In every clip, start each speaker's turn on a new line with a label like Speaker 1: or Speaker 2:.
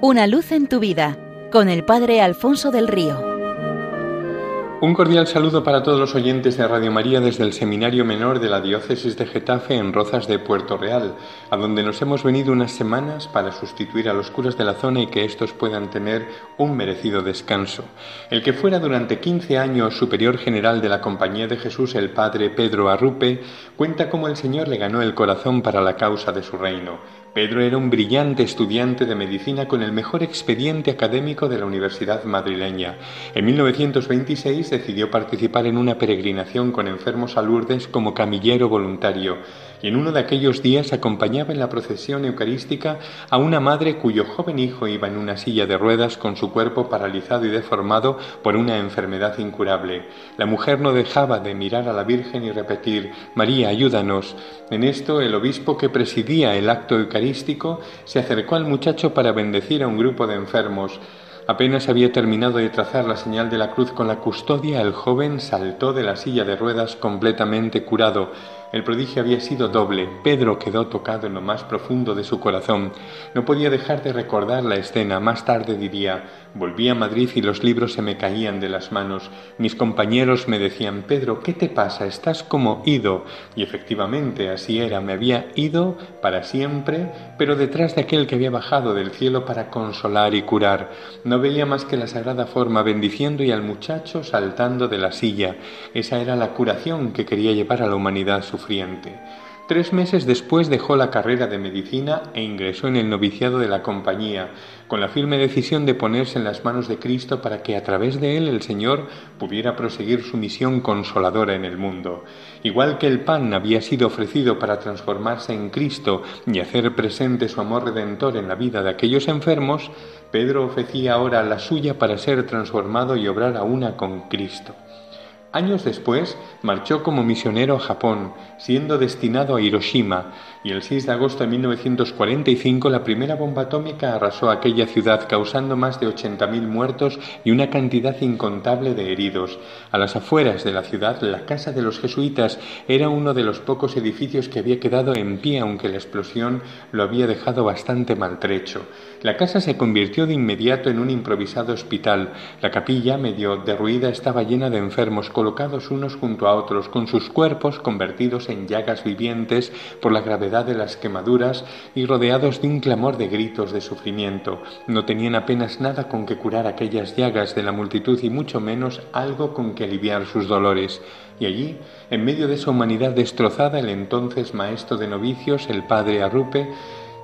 Speaker 1: Una luz en tu vida con el Padre Alfonso del Río.
Speaker 2: Un cordial saludo para todos los oyentes de Radio María desde el Seminario Menor de la Diócesis de Getafe en Rozas de Puerto Real, a donde nos hemos venido unas semanas para sustituir a los curas de la zona y que éstos puedan tener un merecido descanso. El que fuera durante 15 años superior general de la Compañía de Jesús, el padre Pedro Arrupe, cuenta cómo el Señor le ganó el corazón para la causa de su reino. Pedro era un brillante estudiante de medicina con el mejor expediente académico de la Universidad madrileña. En 1926 decidió participar en una peregrinación con enfermos a Lourdes como camillero voluntario y en uno de aquellos días acompañaba en la procesión eucarística a una madre cuyo joven hijo iba en una silla de ruedas con su cuerpo paralizado y deformado por una enfermedad incurable. La mujer no dejaba de mirar a la Virgen y repetir María, ayúdanos. En esto el obispo que presidía el acto eucarístico se acercó al muchacho para bendecir a un grupo de enfermos. Apenas había terminado de trazar la señal de la cruz con la custodia, el joven saltó de la silla de ruedas completamente curado. El prodigio había sido doble. Pedro quedó tocado en lo más profundo de su corazón. No podía dejar de recordar la escena. Más tarde diría, volví a Madrid y los libros se me caían de las manos. Mis compañeros me decían, Pedro, ¿qué te pasa? Estás como ido. Y efectivamente, así era. Me había ido para siempre, pero detrás de aquel que había bajado del cielo para consolar y curar. No veía más que la sagrada forma bendiciendo y al muchacho saltando de la silla. Esa era la curación que quería llevar a la humanidad Tres meses después dejó la carrera de medicina e ingresó en el noviciado de la compañía, con la firme decisión de ponerse en las manos de Cristo para que a través de él el Señor pudiera proseguir su misión consoladora en el mundo. Igual que el pan había sido ofrecido para transformarse en Cristo y hacer presente su amor redentor en la vida de aquellos enfermos, Pedro ofrecía ahora la suya para ser transformado y obrar a una con Cristo. Años después marchó como misionero a Japón, siendo destinado a Hiroshima, y el 6 de agosto de 1945 la primera bomba atómica arrasó aquella ciudad, causando más de 80.000 muertos y una cantidad incontable de heridos. A las afueras de la ciudad, la casa de los jesuitas era uno de los pocos edificios que había quedado en pie, aunque la explosión lo había dejado bastante maltrecho. La casa se convirtió de inmediato en un improvisado hospital. La capilla, medio derruida, estaba llena de enfermos colocados unos junto a otros, con sus cuerpos convertidos en llagas vivientes por la gravedad de las quemaduras y rodeados de un clamor de gritos de sufrimiento. No tenían apenas nada con que curar aquellas llagas de la multitud y mucho menos algo con que aliviar sus dolores. Y allí, en medio de esa humanidad destrozada, el entonces maestro de novicios, el padre Arrupe,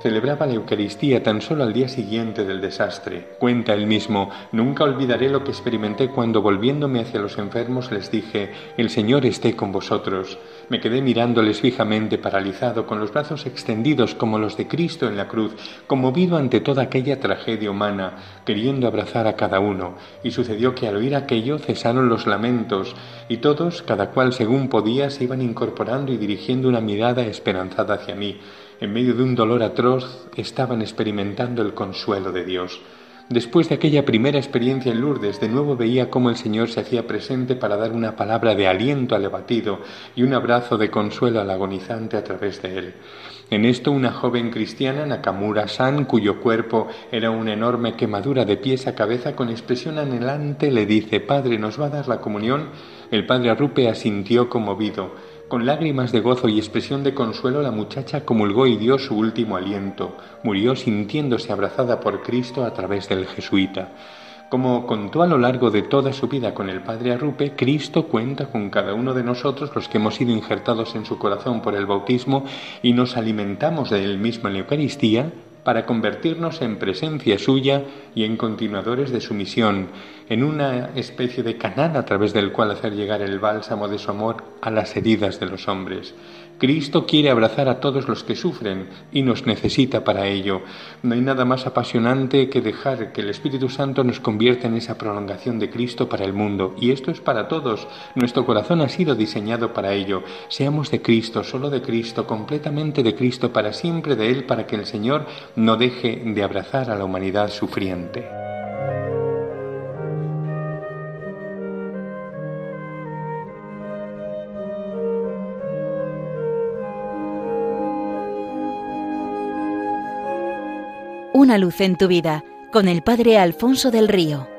Speaker 2: celebraba la Eucaristía tan solo al día siguiente del desastre. Cuenta él mismo, nunca olvidaré lo que experimenté cuando volviéndome hacia los enfermos les dije, el Señor esté con vosotros. Me quedé mirándoles fijamente, paralizado, con los brazos extendidos como los de Cristo en la cruz, conmovido ante toda aquella tragedia humana, queriendo abrazar a cada uno. Y sucedió que al oír aquello cesaron los lamentos, y todos, cada cual según podía, se iban incorporando y dirigiendo una mirada esperanzada hacia mí en medio de un dolor atroz, estaban experimentando el consuelo de Dios. Después de aquella primera experiencia en Lourdes, de nuevo veía cómo el Señor se hacía presente para dar una palabra de aliento al abatido y un abrazo de consuelo al agonizante a través de él. En esto una joven cristiana, Nakamura San, cuyo cuerpo era una enorme quemadura de pies a cabeza, con expresión anhelante le dice, Padre, ¿nos va a dar la comunión? El padre Arrupe asintió conmovido. Con lágrimas de gozo y expresión de consuelo, la muchacha comulgó y dio su último aliento. Murió sintiéndose abrazada por Cristo a través del jesuita. Como contó a lo largo de toda su vida con el Padre Arrupe, Cristo cuenta con cada uno de nosotros los que hemos sido injertados en su corazón por el bautismo y nos alimentamos de él mismo en la Eucaristía para convertirnos en presencia suya y en continuadores de su misión, en una especie de canal a través del cual hacer llegar el bálsamo de su amor a las heridas de los hombres. Cristo quiere abrazar a todos los que sufren y nos necesita para ello. No hay nada más apasionante que dejar que el Espíritu Santo nos convierta en esa prolongación de Cristo para el mundo. Y esto es para todos. Nuestro corazón ha sido diseñado para ello. Seamos de Cristo, solo de Cristo, completamente de Cristo, para siempre de Él, para que el Señor no deje de abrazar a la humanidad sufriente.
Speaker 1: Una luz en tu vida con el Padre Alfonso del Río.